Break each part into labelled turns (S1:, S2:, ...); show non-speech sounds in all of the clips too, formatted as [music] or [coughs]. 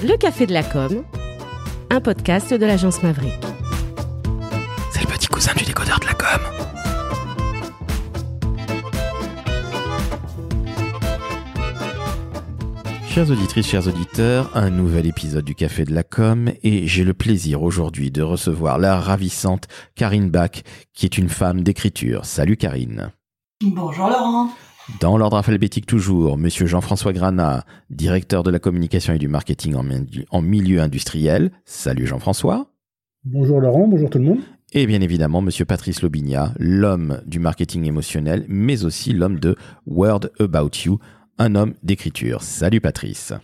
S1: Le Café de la Com, un podcast de l'agence Maverick.
S2: C'est le petit cousin du décodeur de la com. Chères auditrices, chers auditeurs, un nouvel épisode du Café de la Com et j'ai le plaisir aujourd'hui de recevoir la ravissante Karine Bach qui est une femme d'écriture. Salut Karine.
S3: Bonjour Laurent.
S2: Dans l'ordre alphabétique toujours, Monsieur Jean-François Granat, directeur de la communication et du marketing en, milieu industriel. Salut Jean-François.
S4: Bonjour Laurent, bonjour tout le monde.
S2: Et bien évidemment, Monsieur Patrice Lobigna, l'homme du marketing émotionnel, mais aussi l'homme de Word About You, un homme d'écriture. Salut Patrice.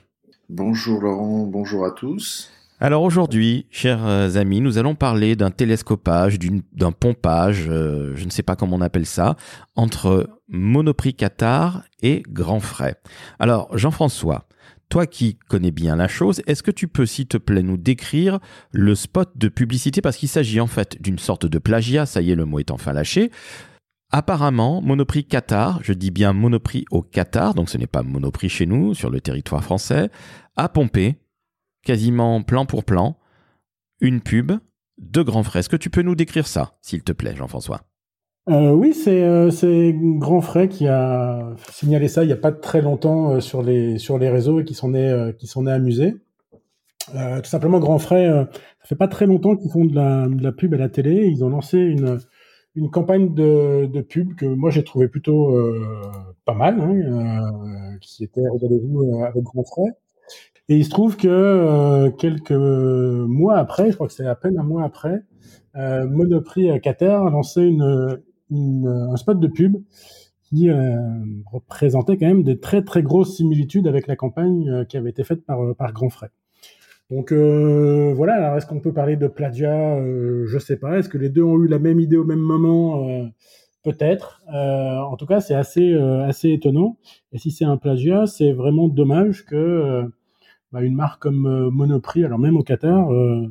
S5: Bonjour Laurent, bonjour à tous.
S2: Alors aujourd'hui, chers amis, nous allons parler d'un télescopage, d'un pompage, euh, je ne sais pas comment on appelle ça, entre Monoprix Qatar et Grand Frais. Alors Jean-François, toi qui connais bien la chose, est-ce que tu peux, s'il te plaît, nous décrire le spot de publicité? Parce qu'il s'agit en fait d'une sorte de plagiat, ça y est, le mot est enfin lâché. Apparemment, Monoprix Qatar, je dis bien Monoprix au Qatar, donc ce n'est pas Monoprix chez nous, sur le territoire français, a pompé quasiment plan pour plan, une pub de Grand Frais. Est-ce que tu peux nous décrire ça, s'il te plaît, Jean-François?
S4: Euh, Oui, c'est euh, Grand Frais qui a signalé ça il n'y a pas très longtemps euh, sur, les, sur les réseaux et qui s'en est, euh, est amusé. Tout simplement, Grand Frais, ça fait pas très longtemps qu'ils font de la, de la, pub à la télé. Ils ont lancé une, une campagne de, de pub que moi j'ai trouvé plutôt pas mal, hein, qui était Regardez-vous avec Grand Frais. Et il se trouve que euh, quelques mois après, je crois que c'est à peine un mois après, euh, Monoprix Qatar a lancé une, une, un spot de pub qui euh, représentait quand même des très très grosses similitudes avec la campagne euh, qui avait été faite par, par Grand Frais. Donc euh, voilà, alors est-ce qu'on peut parler de plagiat Je sais pas. Est-ce que les deux ont eu la même idée au même moment? Peut-être. en tout cas, c'est assez assez étonnant. Et si c'est un plagiat, c'est vraiment dommage que bah, une marque comme euh, Monoprix, alors même au Qatar, euh,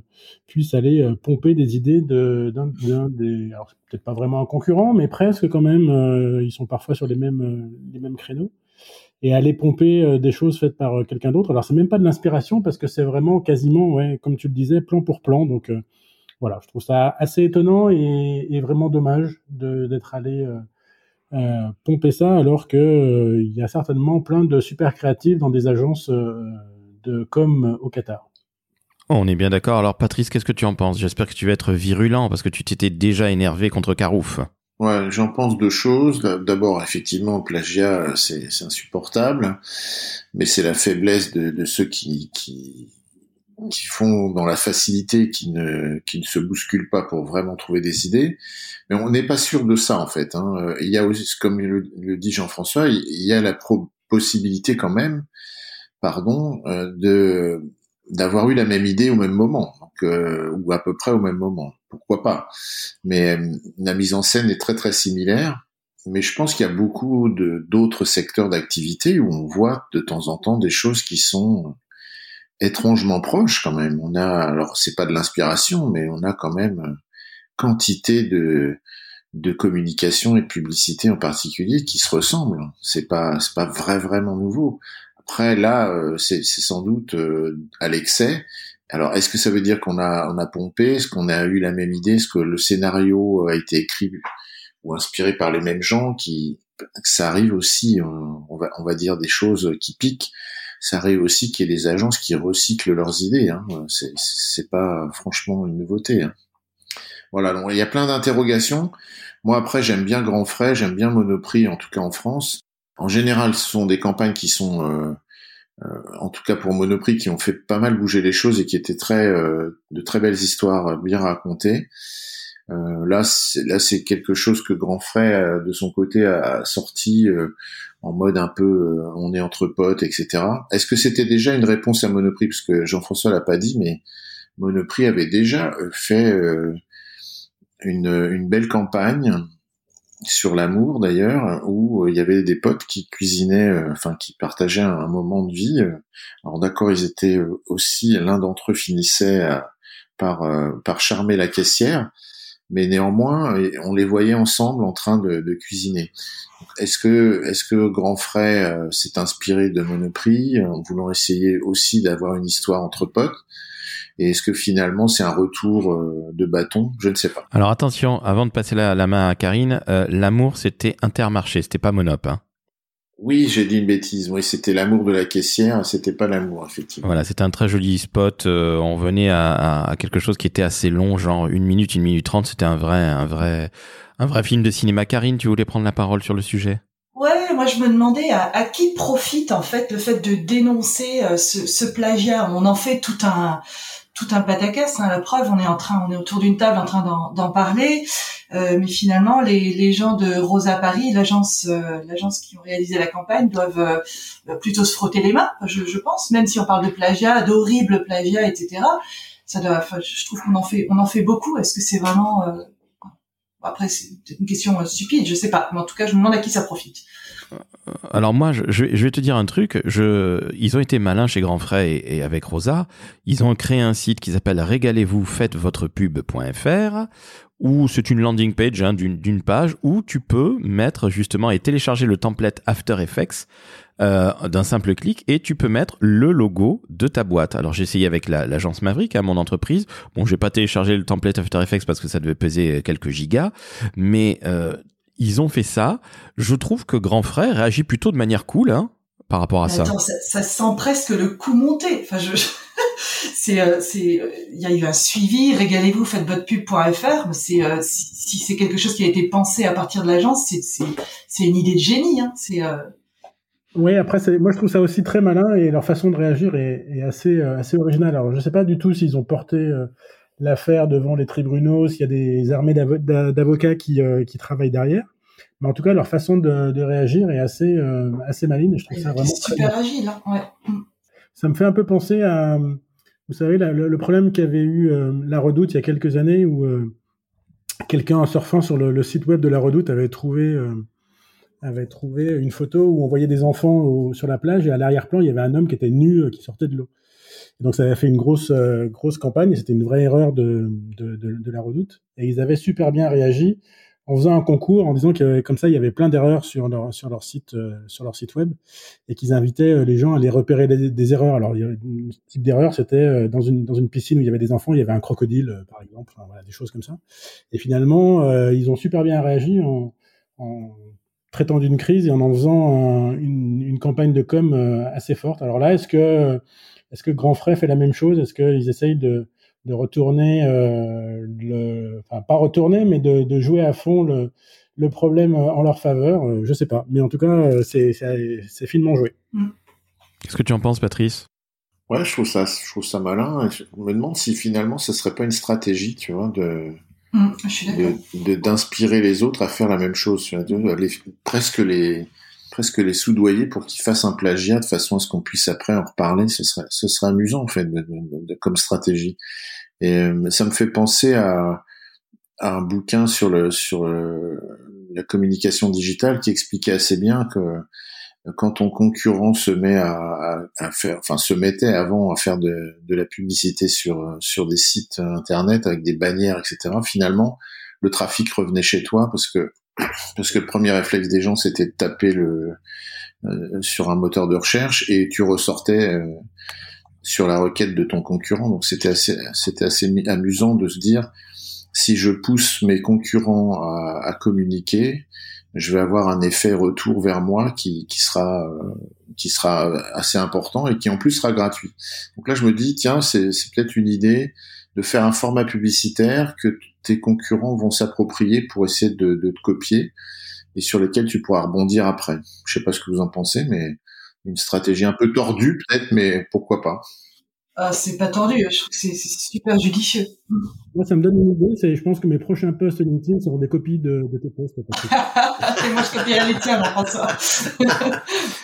S4: puisse aller euh, pomper des idées d'un des, alors peut-être pas vraiment un concurrent, mais presque quand même. ils sont parfois sur les mêmes les mêmes créneaux et aller pomper des choses faites par quelqu'un d'autre. Alors c'est même pas de l'inspiration parce que c'est vraiment quasiment, ouais, comme tu le disais, plan pour plan. Donc voilà, je trouve ça assez étonnant et, vraiment dommage d'être allé pomper ça alors que il y a certainement plein de super créatifs dans des agences de com au Qatar.
S2: On est bien d'accord. Alors Patrice, qu'est-ce que tu en penses? J'espère que tu vas être virulent parce que tu t'étais déjà énervé contre Carouf.
S5: Ouais, j'en pense deux choses. D'abord, effectivement, plagiat, c'est insupportable, mais c'est la faiblesse de, ceux qui, qui, qui, font dans la facilité, qui ne, qui ne se bousculent pas pour vraiment trouver des idées. Mais on n'est pas sûr de ça, en fait. Hein. Il y a aussi, comme le, le dit Jean-François, il y a la possibilité quand même pardon, euh, de d'avoir eu la même idée au même moment, euh, ou à peu près au même moment. Pourquoi pas? Mais euh, la mise en scène est très très similaire. Mais je pense qu'il y a beaucoup de d'autres secteurs d'activité où on voit de temps en temps des choses qui sont étrangement proches quand même. On a, alors c'est pas de l'inspiration, mais on a quand même quantité de de communication et de publicité en particulier qui se ressemblent. C'est pas c'est pas vrai vraiment nouveau. Après, là, euh, c'est sans doute euh, à l'excès. Alors, est-ce que ça veut dire qu'on a, on a pompé? Est-ce qu'on a eu la même idée? Est-ce que le scénario a été écrit ou inspiré par les mêmes gens qui ça arrive aussi, on, va, on va dire des choses qui piquent. Ça arrive aussi qu'il y ait des agences qui recyclent leurs idées. Hein. C'est pas franchement une nouveauté. Hein. Voilà, donc il y a plein d'interrogations. Moi après, j'aime bien Grand Frais, j'aime bien Monoprix, en tout cas en France. En général, ce sont des campagnes qui sont, euh, euh, en tout cas pour Monoprix, qui ont fait pas mal bouger les choses et qui étaient très, euh, de très belles histoires bien racontées. là, c'est, là, c'est quelque chose que Grand Frais, de son côté, a sorti en mode un peu, on est entre potes, etc. Est-ce que c'était déjà une réponse à Monoprix? Parce que Jean-François l'a pas dit, mais Monoprix avait déjà fait une, une belle campagne sur l'amour d'ailleurs, où euh, il y avait des potes qui cuisinaient, euh, enfin qui partageaient un, moment de vie. Alors d'accord, ils étaient euh, aussi, l'un d'entre eux finissait par par charmer la caissière, mais néanmoins, on les voyait ensemble en train de, de cuisiner. Est-ce que, est-ce que Grand Frais euh, s'est inspiré de Monoprix? En voulant essayer aussi d'avoir une histoire entre potes? Et est-ce que finalement c'est un retour euh, de bâton? Je ne sais pas.
S2: Alors attention, avant de passer la, la main à Karine, euh, l'amour c'était Intermarché, c'était pas Monop. Hein.
S5: Oui, j'ai dit une bêtise. Oui, c'était l'amour de la caissière, c'était pas l'amour, effectivement.
S2: Voilà, c'était un très joli spot. Euh, on venait à, à, quelque chose qui était assez long, genre une minute, une minute trente. C'était un vrai, un vrai, un vrai film de cinéma. Karine, tu voulais prendre la parole sur le sujet?
S3: Ouais, moi je me demandais à, à, qui profite en fait le fait de dénoncer ce, ce plagiat. On en fait tout un tout un pataquès. Hein. La preuve, on est en train, on est autour d'une table en train d'en parler, euh, mais finalement, les, les, gens de Rosa Paris, l'agence, euh, l'agence qui ont réalisé la campagne, doivent euh, plutôt se frotter les mains, je, je, pense, même si on parle de plagiat, d'horribles plagiat, etc. Ça doit, je trouve qu'on en fait, on en fait beaucoup. Est-ce que c'est vraiment euh, après, c'est une question stupide, je sais pas. Mais en tout cas, je me demande à qui ça profite.
S2: Euh, alors moi, je, vais te dire un truc. Ils ont été malins chez Grand Frais et, avec Rosa. Ils ont créé un site qui s'appelle régalez-vous, faites votre pub.fr où c'est une landing page hein, d'une page où tu peux mettre justement et télécharger le template After Effects euh, d'un simple clic et tu peux mettre le logo de ta boîte. Alors j'ai essayé avec l'agence Maverick, à hein, mon entreprise. Bon, j'ai pas téléchargé le template After Effects parce que ça devait peser quelques gigas, mais euh, ils ont fait ça. Je trouve que Grand Frère réagit plutôt de manière cool hein, par rapport à ça.
S3: ça. sent presque le coup monté. Enfin, je, [laughs] c'est, euh, c'est, il y a eu un suivi. Régalez-vous, faites votre pub.fr. C'est, euh, si, c'est quelque chose qui a été pensé à partir de l'agence, c'est, c'est, c'est une idée de génie. Hein. C'est euh...
S4: Oui, après, moi je trouve ça aussi très malin et leur façon de réagir est, est assez, euh, assez originale. Alors, je sais pas du tout s'ils ont porté l'affaire devant les tribunaux, s'il y a des armées d'avocats qui, euh, qui travaillent derrière. Mais en tout cas, leur façon de, de réagir est assez, euh, assez maligne. Je trouve ça vraiment
S3: super agile. Hein ouais.
S4: Ça me fait un peu penser à, vous savez, le, problème qu'avait eu euh, la Redoute il y a quelques années où quelqu'un en surfant sur le, le, site web de la Redoute avait trouvé avait trouvé une photo où on voyait des enfants sur la plage et à l'arrière-plan il y avait un homme qui était nu qui sortait de l'eau donc ça avait fait une grosse euh, grosse campagne. C'était une vraie erreur de, de, de, la Redoute. Et ils avaient super bien réagi en faisant un concours, en disant que comme ça il y avait plein d'erreurs sur leur sur leur site euh, sur leur site web et qu'ils invitaient euh, les gens à les repérer des, erreurs. Alors il y avait un type d'erreur, c'était dans une dans une piscine où il y avait des enfants, il y avait un crocodile par exemple, voilà, des choses comme ça. Et finalement ils ont super bien réagi en, en traitant d'une crise et en en faisant une, une, campagne de com assez forte. Alors là, est-ce que est-ce que Grand Frais fait la même chose? Est-ce qu'ils essayent de, de retourner, euh, le, enfin pas retourner, mais de, de, jouer à fond le, le problème en leur faveur? Euh, Je sais pas, mais en tout cas, euh, c'est, c'est, finement joué. Mm.
S2: Qu'est-ce que tu en penses, Patrice?
S5: Ouais, je trouve ça, je trouve ça malin. Je me demande si finalement, ce serait pas une stratégie, tu vois, de,
S3: mm,
S5: de, d'inspirer les autres à faire la même chose. Presque les presque les soudoyer pour qu'ils fassent un plagiat de façon à ce qu'on puisse après en reparler. Ce serait, ce serait amusant en fait comme stratégie. Et euh, ça me fait penser à, à un bouquin sur le sur la communication digitale qui expliquait assez bien que quand ton concurrent se met à, faire, enfin se mettait avant à faire de, la publicité sur sur des sites internet avec des bannières, etc. Finalement, le trafic revenait chez toi parce que [coughs] parce que le premier réflexe des gens c'était de taper le euh, sur un moteur de recherche et tu ressortais euh, sur la requête de ton concurrent donc c'était assez c'était assez amusant de se dire si je pousse mes concurrents à, communiquer je vais avoir un effet retour vers moi qui, qui sera euh, qui sera assez important et qui en plus sera gratuit donc là je me dis tiens c'est peut-être une idée de faire un format publicitaire que tes concurrents vont s'approprier pour essayer de, de, te copier et sur lesquels tu pourras rebondir après. Je sais pas ce que vous en pensez, mais une stratégie un peu tordue peut-être, mais pourquoi pas.
S3: Ah, c'est pas tordu, je trouve que c'est super judicieux.
S4: Moi, ça me donne une idée, je pense que mes prochains posts LinkedIn seront des copies de, de tes posts.
S3: et [laughs] moi, je copierai les tiens, ça.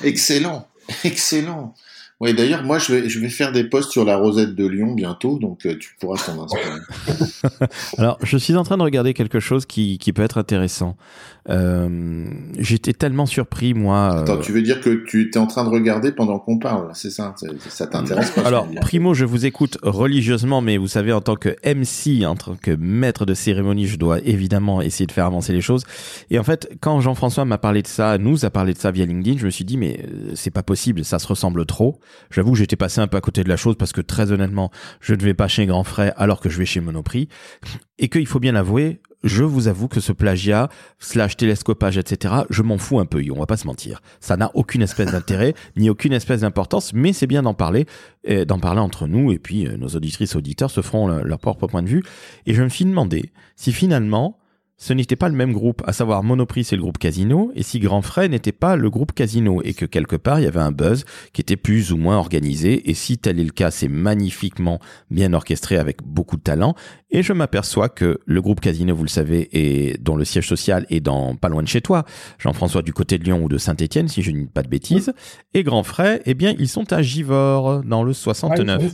S5: excellent, excellent. Oui, d'ailleurs, moi, je vais, je vais faire des posts sur la Rosette de Lyon bientôt, donc euh, tu pourras t'en inspirer. [laughs]
S2: Alors, je suis en train de regarder quelque chose qui, qui peut être intéressant. Euh, J'étais tellement surpris, moi.
S5: Attends, tu veux dire que tu étais en train de regarder pendant qu'on parle, c'est ça Ça t'intéresse pas
S2: Alors, primo, je vous écoute religieusement, mais vous savez, en tant que MC, en tant que maître de cérémonie, je dois évidemment essayer de faire avancer les choses. Et en fait, quand Jean-François m'a parlé de ça, nous a parlé de ça via LinkedIn, je me suis dit, mais c'est pas possible, ça se ressemble trop. J'avoue, j'étais passé un peu à côté de la chose parce que très honnêtement, je ne vais pas chez Grand Frais alors que je vais chez Monoprix. Et qu'il faut bien l'avouer, je vous avoue que ce plagiat, slash télescopage, etc., je m'en fous un peu, on va pas se mentir. Ça n'a aucune espèce d'intérêt, [laughs] ni aucune espèce d'importance, mais c'est bien d'en parler, d'en parler entre nous, et puis euh, nos auditrices auditeurs se feront leur propre point de vue. Et je me suis demandé si finalement, ce n'était pas le même groupe, à savoir Monoprix c'est le groupe Casino, et si Grand Frais n'était pas le groupe Casino, et que quelque part il y avait un buzz qui était plus ou moins organisé, et si tel est le cas, c'est magnifiquement bien orchestré avec beaucoup de talent, et je m'aperçois que le groupe Casino, vous le savez, est, dont le siège social est dans pas loin de chez toi, Jean-François du côté de Lyon ou de Saint-Étienne, si je ne dis pas de bêtises. Et Grand Frais, eh bien, ils sont à Givors, dans le 69.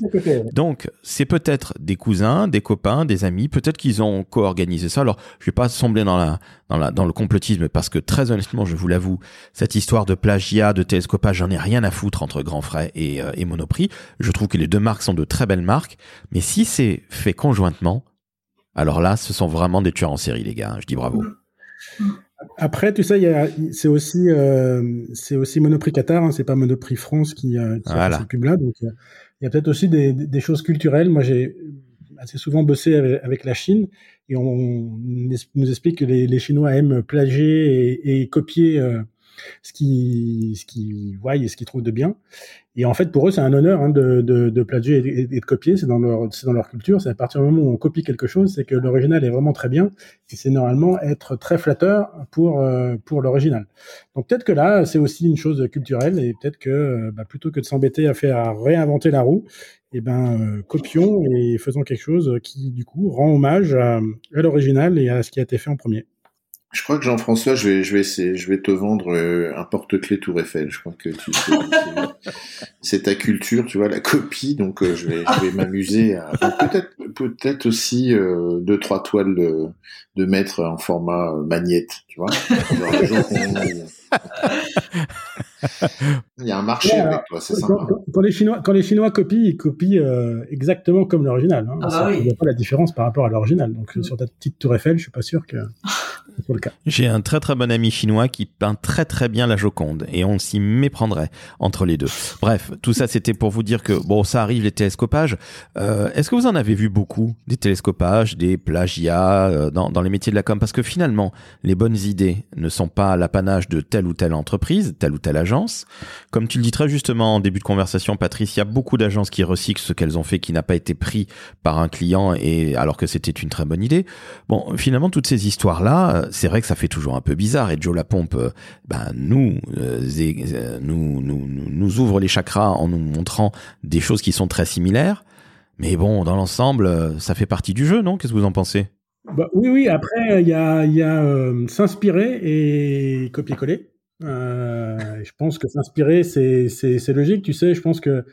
S2: Donc, c'est peut-être des cousins, des copains, des amis, peut-être qu'ils ont co-organisé ça. Alors, je vais pas sembler dans la, dans la, dans le complotisme parce que très honnêtement, je vous l'avoue, cette histoire de plagiat, de télescopage, j'en ai rien à foutre entre Grand Frais et, euh, et Monoprix. Je trouve que les deux marques sont de très belles marques. Mais si c'est fait conjointement, alors là, ce sont vraiment des tueurs en série, les gars. Je dis bravo.
S4: Après, tu sais, c'est aussi, euh, c'est aussi Monoprix Qatar, hein, c'est pas Monoprix France qui, euh, qui
S2: voilà.
S4: a là. Donc, il y a peut-être aussi des, des, choses culturelles. Moi, j'ai assez souvent bossé avec, la Chine et on, nous explique que les, Chinois aiment plagier et, et copier euh, ce qu'ils ce qu'ils voient et ce qu'ils trouvent de bien. Et en fait, pour eux, c'est un honneur hein, de, de, de plagier et, de copier. C'est dans leur, c'est dans leur culture. C'est à partir du moment où on copie quelque chose, c'est que l'original est vraiment très bien. Et c'est normalement être très flatteur pour euh, pour l'original. Donc peut-être que là, c'est aussi une chose culturelle et peut-être que euh, bah, plutôt que de s'embêter à faire réinventer la roue, eh ben euh, copions et faisons quelque chose qui du coup rend hommage à l'original et à ce qui a été fait en premier.
S5: Je crois que Jean-François, je vais, je vais essayer, je vais te vendre euh, un porte-clés Tour Eiffel. Je crois que tu c'est ta culture, tu vois, la copie. Donc, euh, je vais, je vais m'amuser à peut-être, peut-être aussi euh, deux, trois toiles de, de mettre en format magnète, tu vois. Il y a un marché avec toi, c'est sympa.
S4: Quand, les Chinois, quand les Chinois copient, ils copient exactement comme l'original. Hein.
S3: Ah bah oui.
S4: Il n'y a pas la différence par rapport à l'original. Donc, sur ta petite Tour Eiffel, je suis pas sûr que.
S2: J'ai un très très bon ami chinois qui peint très très bien la Joconde et on s'y méprendrait entre les deux. Bref, tout ça c'était pour vous dire que bon, ça arrive les télescopages. Euh, Est-ce que vous en avez vu beaucoup des télescopages, des plagiats euh, dans, dans les métiers de la com? Parce que finalement, les bonnes idées ne sont pas l'apanage de telle ou telle entreprise, telle ou telle agence. Comme tu le dis très justement en début de conversation, Patrice, il y a beaucoup d'agences qui recyclent ce qu'elles ont fait qui n'a pas été pris par un client et alors que c'était une très bonne idée. Bon, finalement, toutes ces histoires là c'est vrai que ça fait toujours un peu bizarre. Et Joe Lapompe, euh, ben, nous, euh, euh, nous, nous, ouvre les chakras en nous montrant des choses qui sont très similaires. Mais bon, dans l'ensemble, ça fait partie du jeu, non? Qu'est-ce que vous en pensez?
S4: Bah, Oui, oui. Après, il y a, y a s'inspirer et copier-coller. je pense que s'inspirer, c'est, logique. Tu sais, je pense que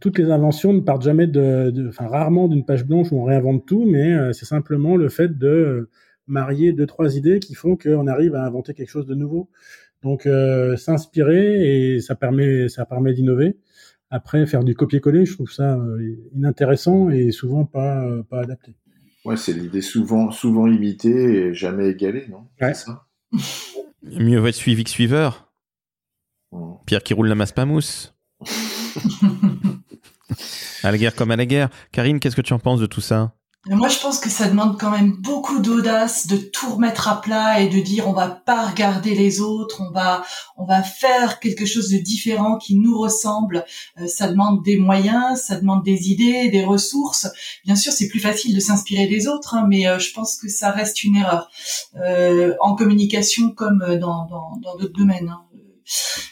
S4: toutes les inventions ne partent jamais de, enfin rarement d'une page blanche où on réinvente tout, mais c'est simplement le fait de marier deux trois idées qui font qu'on arrive à inventer quelque chose de nouveau. Donc euh, s'inspirer et ça permet ça permet d'innover. Après faire du copier-coller, je trouve ça euh, inintéressant et souvent pas euh, pas adapté.
S5: Ouais, c'est l'idée souvent souvent imitée et jamais égalée, non?
S4: Ouais.
S5: ça? [laughs]
S2: Mieux vaut être suivi que suiveur.
S5: Mmh.
S2: Pierre qui roule la masse pas mousse. [laughs] à la guerre comme à la guerre. Karine, qu'est-ce que tu en penses de tout ça?
S3: Moi, je pense que ça demande quand même beaucoup d'audace de tout remettre à plat et de dire on va pas regarder les autres, on va on va faire quelque chose de différent qui nous ressemble. Euh, ça demande des moyens, ça demande des idées, des ressources. Bien sûr, c'est plus facile de s'inspirer des autres, hein, mais euh, je pense que ça reste une erreur euh, en communication comme dans dans dans d'autres domaines. Hein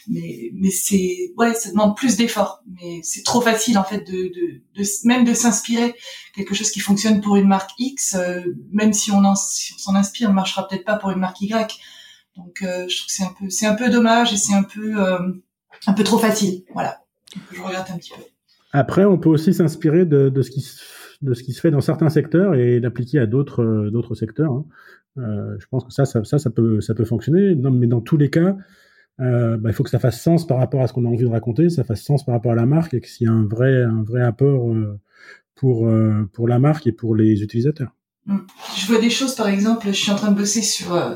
S3: mais mais c'est ouais ça demande plus d'efforts mais c'est trop facile en fait de, de, même de s'inspirer quelque chose qui fonctionne pour une marque X euh, même si on s'en inspire ne marchera peut-être pas pour une marque Y donc euh, je trouve que c'est un peu c'est un peu dommage et c'est un peu euh, un peu trop facile voilà
S4: après on peut aussi s'inspirer de, de ce qui se de ce qui se fait dans certains secteurs et l'appliquer à d'autres d'autres secteurs. Hein. je pense que ça, ça, ça, peut, ça peut fonctionner. Non, mais dans tous les cas, bah, il faut que ça fasse sens par rapport à ce qu'on a envie de raconter, ça fasse sens par rapport à la marque et qu'il y a un vrai, un vrai apport pour, pour la marque et pour les utilisateurs.
S3: Mm. Je vois des choses, par exemple, je suis en train de bosser sur euh,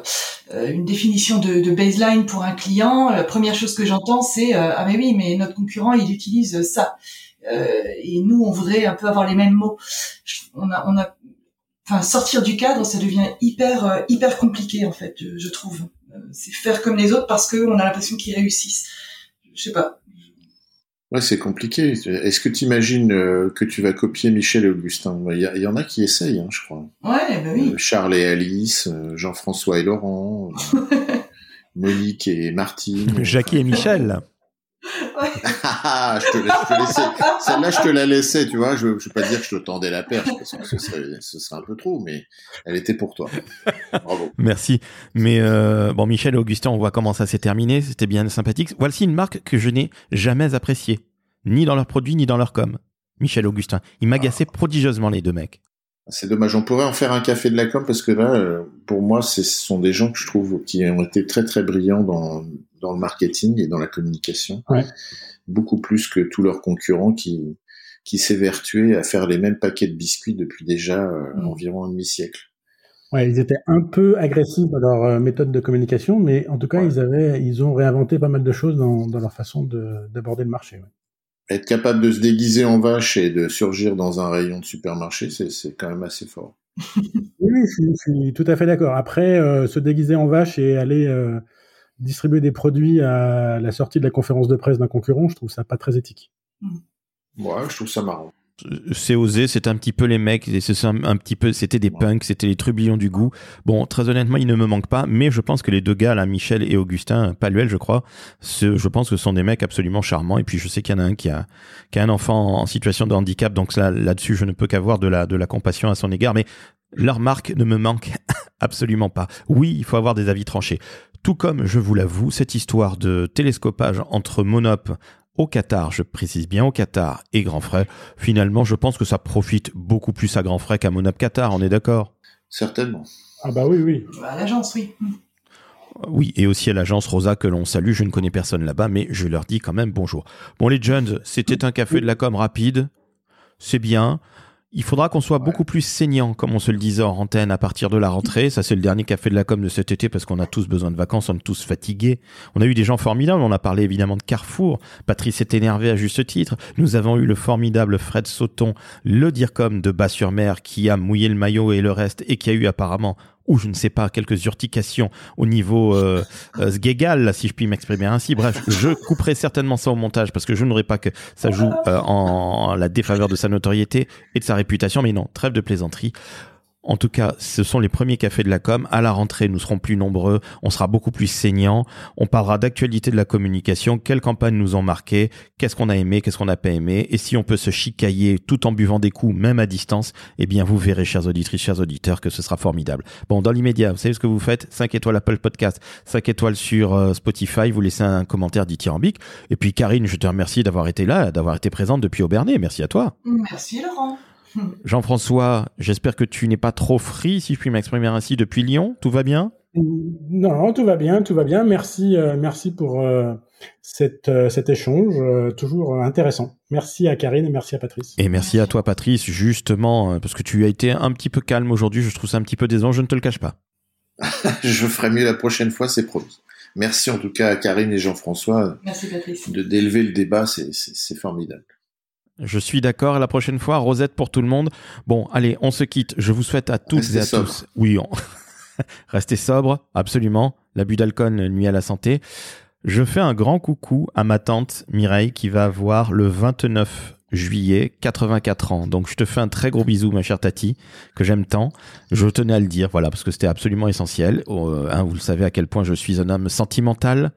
S3: euh, une définition de, de, baseline pour un client. La première chose que j'entends, c'est euh, ah mais oui, mais notre concurrent il utilise ça, et nous on voudrait un peu avoir les mêmes mots. On a, on a, enfin sortir du cadre, ça devient hyper hyper compliqué en fait, je trouve. C'est faire comme les autres parce qu'on a l'impression qu'ils réussissent. Je sais pas.
S5: Ouais, c'est compliqué. Est-ce que tu imagines euh, que tu vas copier Michel et Augustin? Il y, en a qui essayent, hein, je crois.
S3: Ouais, bah oui.
S5: Euh, Charles et Alice, euh, Jean-François et Laurent, [laughs] Monique et Martine.
S2: Jackie et Michel.
S5: Ah, je te, Celle-là, je te la laissais, tu vois. Je ne veux pas dire que je te tendais la perche, parce que ce serait, un peu trop, mais elle était pour toi.
S2: Merci. Mais euh, bon, Michel Augustin, on voit comment ça s'est terminé. C'était bien sympathique. Voici une marque que je n'ai jamais appréciée, ni dans leurs produits, ni dans leur com. Michel Augustin. Ils m'agaçaient prodigieusement, les deux mecs.
S5: C'est dommage. On pourrait en faire un café de la com parce que là, euh, pour moi, ce sont des gens que je trouve qui ont été très très brillants dans, dans le marketing et dans la communication. Beaucoup plus que tous leurs concurrents qui, qui s'évertuaient à faire les mêmes paquets de biscuits depuis déjà euh, environ un demi-siècle.
S4: Ouais, ils étaient un peu agressifs dans leur euh, méthode de communication, mais en tout cas, ils avaient, ils ont réinventé pas mal de choses dans, dans leur façon d'aborder le marché.
S5: Être capable de se déguiser en vache et de surgir dans un rayon de supermarché, c'est quand même assez fort. [laughs]
S4: oui, je, suis tout à fait d'accord. Après, euh, se déguiser en vache et aller distribuer des produits à la sortie de la conférence de presse d'un concurrent, je trouve ça pas très éthique.
S5: Ouais, je trouve ça marrant.
S2: C'est osé, c'est un petit peu les mecs, c'est un, petit peu, c'était des punks, c'était les trubillons du goût. Bon, très honnêtement, il ne me manque pas, mais je pense que les deux gars, là, Michel et Augustin Paluel, je crois, je pense que ce sont des mecs absolument charmants. Et puis, je sais qu'il y en a un qui a, qui a un enfant en situation de handicap, donc là, là-dessus, je ne peux qu'avoir de la, de la compassion à son égard. Mais leur marque ne me manque [laughs] absolument pas. Oui, il faut avoir des avis tranchés. Tout comme, je vous l'avoue, cette histoire de télescopage entre Monop au Qatar, je précise bien au Qatar et Grand Frais, finalement, je pense que ça profite beaucoup plus à Grand Frais qu'à Monop Qatar, on est d'accord?
S5: Certainement.
S4: Ah bah oui, oui.
S3: À l'agence, oui.
S2: Oui, et aussi à l'agence Rosa que l'on salue. Je ne connais personne là-bas, mais je leur dis quand même bonjour. Bon, les jeunes, c'était un café de la com rapide. C'est bien. Il faudra qu'on soit beaucoup plus saignant, comme on se le disait en antenne, à partir de la rentrée. Ça, c'est le dernier café de la com de cet été parce qu'on a tous besoin de vacances, on est tous fatigués. On a eu des gens formidables. On a parlé évidemment de Carrefour. Patrice est énervé à juste titre. Nous avons eu le formidable Fred Sauton, le DIRCOM de Bas-sur-Mer, qui a mouillé le maillot et le reste et qui a eu apparemment ou je ne sais pas, quelques urtications au niveau euh, euh si je puis m'exprimer ainsi. Bref, je couperai certainement ça au montage parce que je n'aurais pas que ça joue euh, en la défaveur de sa notoriété et de sa réputation. Mais non, trêve de plaisanterie. En tout cas, ce sont les premiers cafés de la com. À la rentrée, nous serons plus nombreux, on sera beaucoup plus saignants. On parlera d'actualité de la communication, quelles campagnes nous ont marqué, qu'est-ce qu'on a aimé, qu'est-ce qu'on n'a pas aimé? Et si on peut se chicailler tout en buvant des coups, même à distance, eh bien, vous verrez, chers auditrices, chers auditeurs, que ce sera formidable. Bon, dans l'immédiat, vous savez ce que vous faites? 5 étoiles Apple Podcast, 5 étoiles sur euh, Spotify, vous laissez un commentaire dithyrambique. Et puis, Karine, je te remercie d'avoir été là, d'avoir été présente depuis Aubernay. Merci à toi.
S3: Merci, Laurent.
S2: Jean-François, j'espère que tu n'es pas trop free, si je puis m'exprimer ainsi, depuis Lyon. Tout va bien?
S4: Non, tout va bien, tout va bien. Merci, euh, merci pour euh, cette, euh, cet échange, toujours intéressant. Merci à Karine et merci à Patrice.
S2: Et merci à toi, Patrice, justement, parce que tu as été un petit peu calme aujourd'hui. Je trouve ça un petit peu décevant, je ne te le cache pas. [laughs]
S5: je ferai mieux la prochaine fois, c'est promis. Merci en tout cas à Karine et Jean-François. De d'élever le débat, c'est formidable.
S2: Je suis d'accord. La prochaine fois, Rosette pour tout le monde. Bon, allez, on se quitte. Je vous souhaite à toutes et à tous. Oui, [laughs] restez sobre, absolument. L'abus d'alcool nuit à la santé. Je fais un grand coucou à ma tante Mireille qui va avoir le 29 juillet 84 ans. Donc je te fais un très gros bisou ma chère Tati que j'aime tant. Je tenais à le dire voilà parce que c'était absolument essentiel. Euh, hein, vous le savez à quel point je suis un homme sentimental.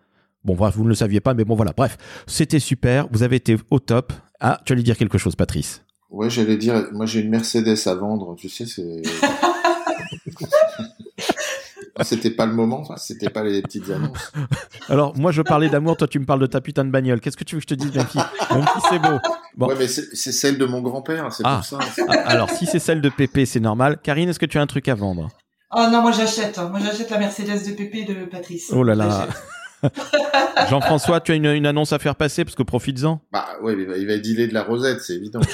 S2: Bon bref, vous ne le saviez pas mais bon voilà. Bref, c'était super, vous avez été au top. Ah, tu allais dire quelque chose, Patrice.
S5: Ouais, j'allais dire, moi j'ai une Mercedes à vendre, tu sais, c'est. [laughs] c'était pas le moment, c'était pas les petites annonces.
S2: Alors, moi je parlais d'amour, toi tu me parles de ta putain de bagnole. Qu'est-ce que tu veux que je te dise, même si, c'est beau
S5: bon. Ouais, mais c'est celle de mon grand-père, c'est
S2: ah.
S5: pour ça.
S2: Ah, alors, si c'est celle de Pépé, c'est normal. Karine, est-ce que tu as un truc à vendre?
S3: Ah non, moi j'achète. Hein. Moi j'achète la Mercedes de Pépé de Patrice.
S2: Oh là là. [laughs] Jean-François, tu as une, annonce à faire passer parce que profites-en.
S5: Bah ouais, il va dealer de la rosette, c'est évident. [laughs]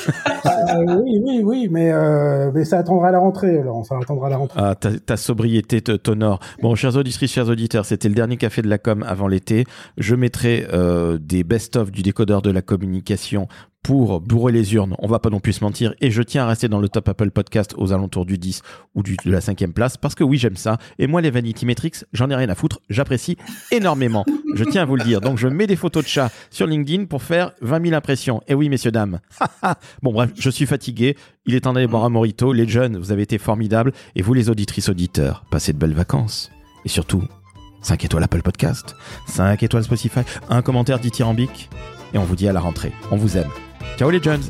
S4: Euh, oui, oui, oui, mais, euh, mais ça attendra la rentrée, Laurent, ça attendra la rentrée.
S2: Ah, ta, ta sobriété t'honore. Bon, chers auditrices, chers auditeurs, c'était le dernier café de la com avant l'été. Je mettrai euh, des best-of du décodeur de la communication pour bourrer les urnes, on va pas non plus se mentir, et je tiens à rester dans le top Apple Podcast aux alentours du 10 ou de la cinquième place, parce que oui, j'aime ça, et moi, les Vanity Metrics, j'en ai rien à foutre, j'apprécie énormément, je tiens à vous le dire, donc je mets des photos de chats sur LinkedIn pour faire 20 000 impressions, et oui, messieurs, dames, [laughs] bon bref, je suis fatigué, il est temps d'aller boire un morito, les jeunes, vous avez été formidables, et vous les auditrices auditeurs, passez de belles vacances, et surtout, 5 étoiles Apple Podcast, 5 étoiles Spotify, un commentaire dithyrambique, et on vous dit à la rentrée, on vous aime. Ciao les jeunes.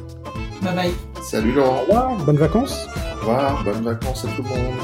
S3: Bye bye.
S5: Salut Laurent.
S4: Au revoir, bonnes vacances.
S5: Au revoir, bonnes vacances à tout le monde.